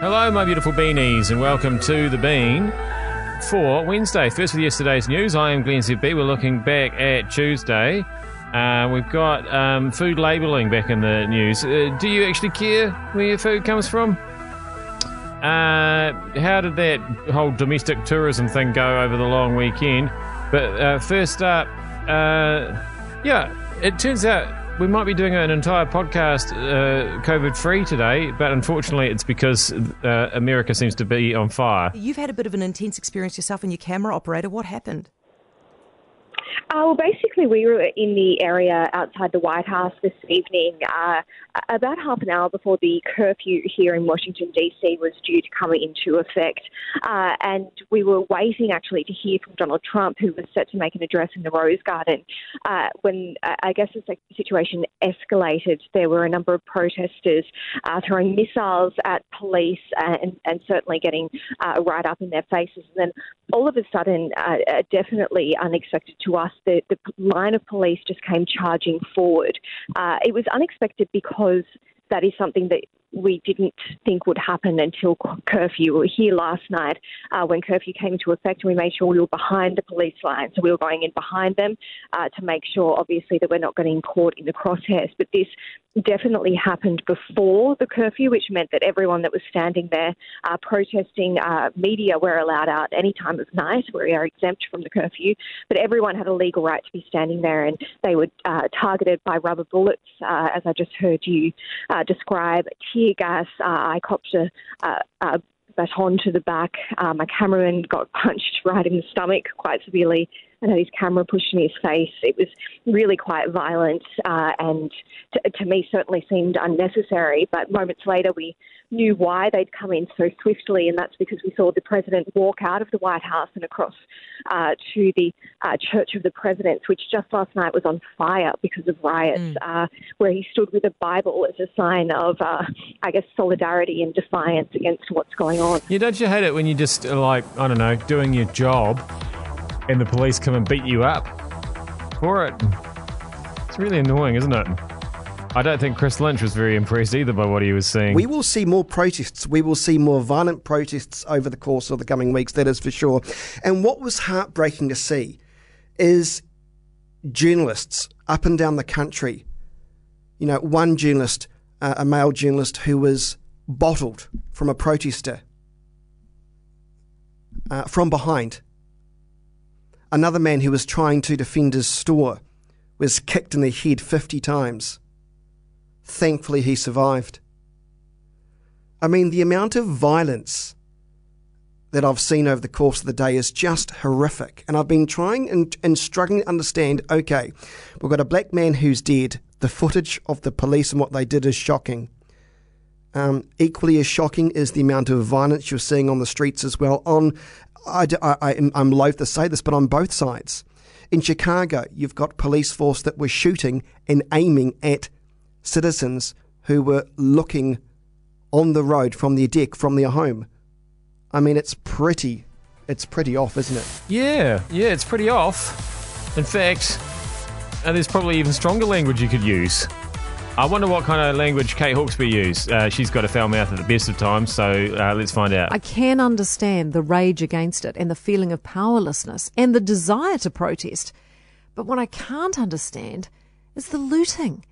Hello, my beautiful beanies, and welcome to The Bean for Wednesday. First with yesterday's news, I am Glenn ZB. We're looking back at Tuesday. Uh, we've got um, food labelling back in the news. Uh, do you actually care where your food comes from? Uh, how did that whole domestic tourism thing go over the long weekend? But uh, first up, uh, yeah, it turns out we might be doing an entire podcast uh, COVID free today, but unfortunately, it's because uh, America seems to be on fire. You've had a bit of an intense experience yourself and your camera operator. What happened? Uh, well, basically, we were in the area outside the White House this evening, uh, about half an hour before the curfew here in Washington, D.C. was due to come into effect. Uh, and we were waiting actually to hear from Donald Trump, who was set to make an address in the Rose Garden. Uh, when uh, I guess the situation escalated, there were a number of protesters uh, throwing missiles at police and, and certainly getting right up in their faces. And then all of a sudden, definitely unexpected to us, the, the line of police just came charging forward. Uh, it was unexpected because that is something that we didn't think would happen until curfew. We were here last night uh, when curfew came into effect, and we made sure we were behind the police line. So we were going in behind them uh, to make sure, obviously, that we're not getting caught in the crosshairs. But this definitely happened before the curfew, which meant that everyone that was standing there uh, protesting, uh, media were allowed out any time of night. We are exempt from the curfew, but everyone had a legal right to be standing there, and they were uh, targeted by rubber bullets, uh, as I just heard you describe, gas. Uh, I copped a, a baton to the back. my cameraman got punched right in the stomach quite severely and had his camera pushed in his face. It was really quite violent uh, and to, to, me certainly seemed unnecessary. But moments later, we knew why they'd come in so swiftly, and that's because we saw the president walk out of the White House and across uh, to the uh, Church of the Presidents, which just last night was on fire because of riots, mm. Uh, where he stood with a Bible as a sign of, uh, I guess, solidarity and defiance against what's going on. Yeah, don't you hate it when you just like, I don't know, doing your job and the police come and beat you up for it. It's really annoying, isn't it? I don't think Chris Lynch was very impressed either by what he was seeing. We will see more protests. We will see more violent protests over the course of the coming weeks, that is for sure. And what was heartbreaking to see is journalists up and down the country. You know, one journalist, uh, a male journalist, who was bottled from a protester uh, from behind Another man who was trying to defend his store was kicked in the head 50 times. Thankfully, he survived. I mean, the amount of violence that I've seen over the course of the day is just horrific. And I've been trying and, and struggling to understand okay, we've got a black man who's dead. The footage of the police and what they did is shocking. Um, equally as shocking is the amount of violence you're seeing on the streets as well, on I, I, I'm loath to say this, but on both sides. In Chicago, you've got police force that were shooting and aiming at citizens who were looking on the road from their deck, from their home. I mean, it's pretty, it's pretty off, isn't it? Yeah, yeah, it's pretty off. In fact, and there's probably even stronger language you could use. I wonder what kind of language Kate Hawkesby used. Uh, she's got a foul mouth at the best of times, so uh, let's find out. I can understand the rage against it and the feeling of powerlessness and the desire to protest. But what I can't understand is the looting.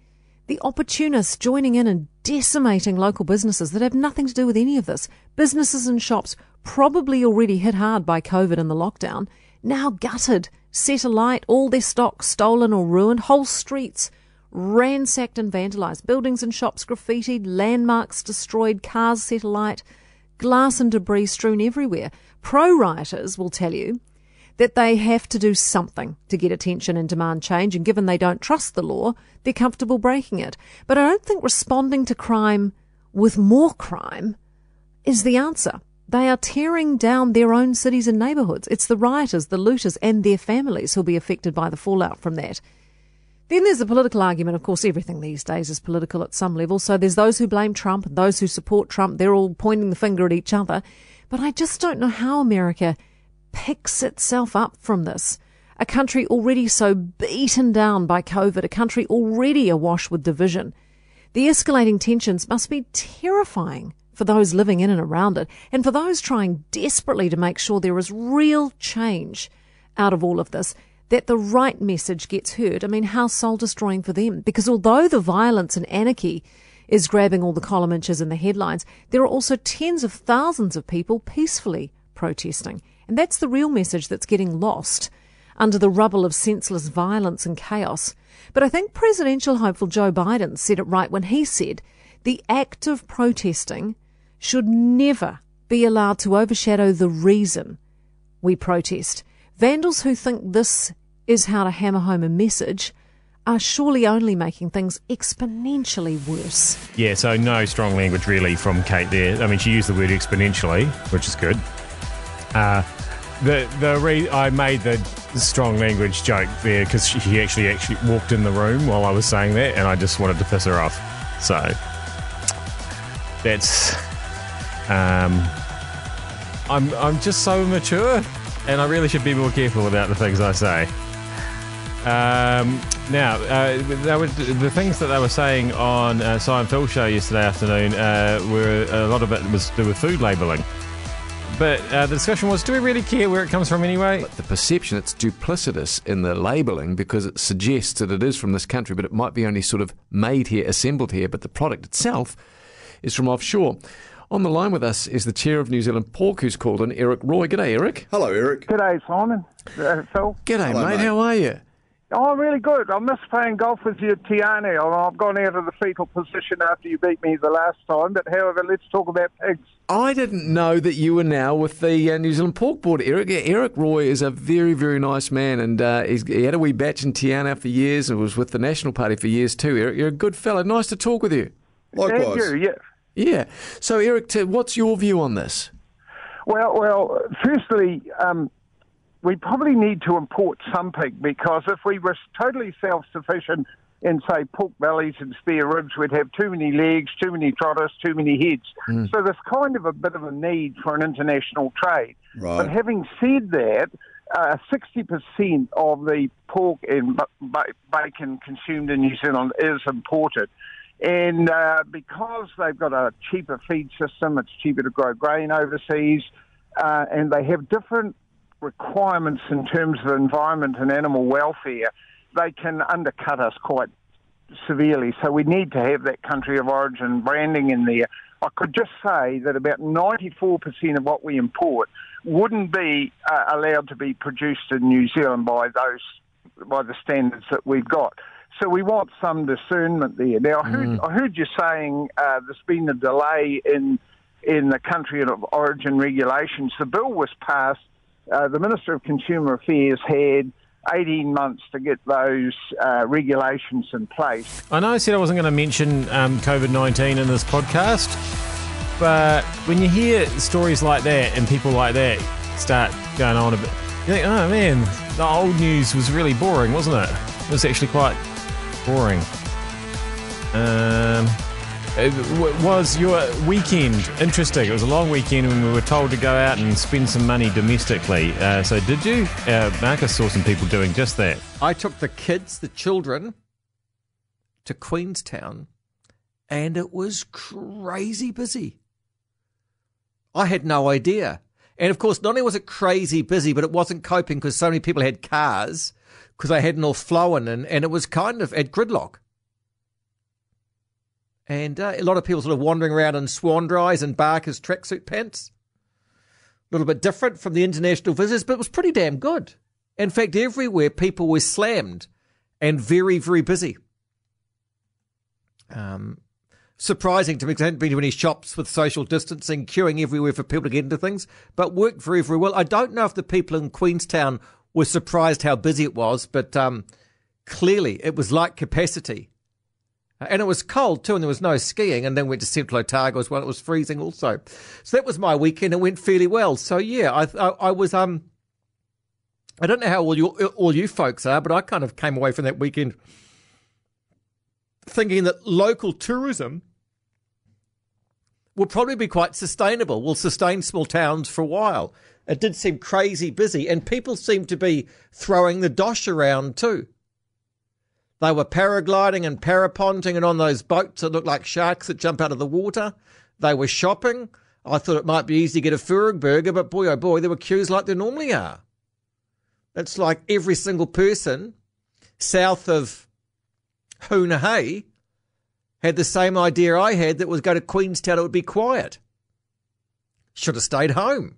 The opportunists joining in and decimating local businesses that have nothing to do with any of this. Businesses and shops probably already hit hard by COVID and the lockdown, now gutted, set alight, all their stock stolen or ruined, whole streets ransacked and vandalised, buildings and shops graffitied, landmarks destroyed, cars set alight, glass and debris strewn everywhere. Pro rioters will tell you that they have to do something to get attention and demand change, and given they don't trust the law, they're comfortable breaking it. But I don't think responding to crime with more crime is the answer. They are tearing down their own cities and neighbourhoods. It's the rioters, the looters, and their families who'll be affected by the fallout from that. Then there's the political argument. Of course, everything these days is political at some level. So there's those who blame Trump and those who support Trump. They're all pointing the finger at each other. But I just don't know how America picks itself up from this. A country already so beaten down by COVID, a country already awash with division. The escalating tensions must be terrifying for those living in and around it, and for those trying desperately to make sure there is real change out of all of this, that the right message gets heard. I mean, how soul destroying for them? Because although the violence and anarchy is grabbing all the column inches in the headlines, there are also tens of thousands of people peacefully protesting. And that's the real message that's getting lost under the rubble of senseless violence and chaos. But I think presidential hopeful Joe Biden said it right when he said the act of protesting should never be allowed to overshadow the reason we protest. Vandals who think this is how to hammer home a message are surely only making things exponentially worse. Yeah, so no strong language really from Kate there. I mean, she used the word exponentially, which is good. Uh, the the re- I made the strong language joke there because she actually actually walked in the room while I was saying that, and I just wanted to piss her off. So that's um, I'm I'm just so mature, and I really should be more careful about the things I say. Um, now, uh, were, the things that they were saying on uh, Simon Phil show yesterday afternoon uh, were a lot of it was to do with food labelling. But uh, the discussion was do we really care where it comes from anyway? But the perception, it's duplicitous in the labelling because it suggests that it is from this country, but it might be only sort of made here, assembled here, but the product itself is from offshore. On the line with us is the chair of New Zealand Pork, who's called in, Eric Roy. G'day, Eric. Hello, Eric. G'day, Simon. Uh, Phil. G'day, Hello, mate. mate. How are you? Oh, really good. I miss playing golf with you at Te Anau. I've gone out of the fetal position after you beat me the last time. But however, let's talk about pigs. I didn't know that you were now with the uh, New Zealand Pork Board, Eric. Eric Roy is a very, very nice man, and uh, he's, he had a wee bach in Te Anau for years and was with the National Party for years too. Eric, you're a good fella. Nice to talk with you. Likewise. Thank you. Yeah. Yeah. So, Eric, t- what's your view on this? Well, well. Firstly, um, we probably need to import some pig because if we were totally self-sufficient in, say, pork bellies and spare ribs, we'd have too many legs, too many trotters, too many heads. So there's kind of a bit of a need for an international trade. Right. But having said that, uh, 60% of the pork and ba- ba- bacon consumed in New Zealand is imported. And uh, because they've got a cheaper feed system, it's cheaper to grow grain overseas, uh, and they have different requirements in terms of environment and animal welfare, they can undercut us quite severely. So we need to have that country of origin branding in there. I could just say that about 94% of what we import wouldn't be uh, allowed to be produced in New Zealand by those by the standards that we've got. So we want some discernment there. Now, I heard, I heard you saying uh, there's been a delay in in the country of origin regulations. The bill was passed. Uh, the Minister of Consumer Affairs had 18 months to get those uh, regulations in place. I know I said I wasn't going to mention um, COVID 19 in this podcast, but when you hear stories like that and people like that start going on a bit, you think, oh man, the old news was really boring, wasn't it? It was actually quite boring. Um, it w- was your weekend interesting? It was a long weekend when we were told to go out and spend some money domestically. Uh, so, did you? Uh, Marcus saw some people doing just that. I took the kids, the children, to Queenstown, and it was crazy busy. I had no idea. And of course, not only was it crazy busy, but it wasn't coping because so many people had cars because they hadn't all flown, and, and it was kind of at gridlock. And uh, a lot of people sort of wandering around in Swanndris and Barker's tracksuit pants. A little bit different from the international visitors, but it was pretty damn good. In fact, everywhere people were slammed and very, very busy. Um, surprising to me because I hadn't been to any shops with social distancing, queuing everywhere for people to get into things, but worked very, very well. I don't know if the people in Queenstown were surprised how busy it was, but um, clearly it was like capacity. And it was cold too, and there was no skiing. And then went to Central Otago as well. It was freezing also. So that was my weekend. It went fairly well. So yeah, I I, I was um. I don't know how all you all you folks are, but I kind of came away from that weekend thinking that local tourism will probably be quite sustainable. Will sustain small towns for a while. It did seem crazy busy, and people seemed to be throwing the dosh around too. They were paragliding and parapenting and on those boats that look like sharks that jump out of the water. They were shopping. I thought it might be easy to get a Fergburger, but boy, oh boy, there were queues like there normally are. It's like every single person south of Hoon Hay had the same idea I had that was go to Queenstown, it would be quiet. Should have stayed home.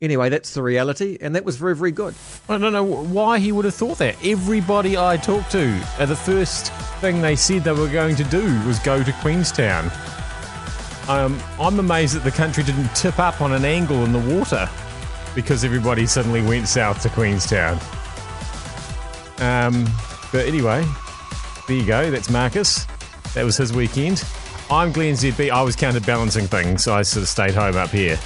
Anyway, that's the reality, and that was very, very good. I don't know why he would have thought that. Everybody I talked to, uh, the first thing they said they were going to do was go to Queenstown. Um, I'm amazed that the country didn't tip up on an angle in the water because everybody suddenly went south to Queenstown. Um, but anyway, there you go. That's Marcus. That was his weekend. I'm Glenn ZB. I was counterbalancing things, so I sort of stayed home up here.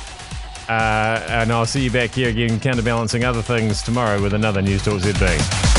Uh, and I'll see you back here again, counterbalancing other things tomorrow with another News Talk ZB.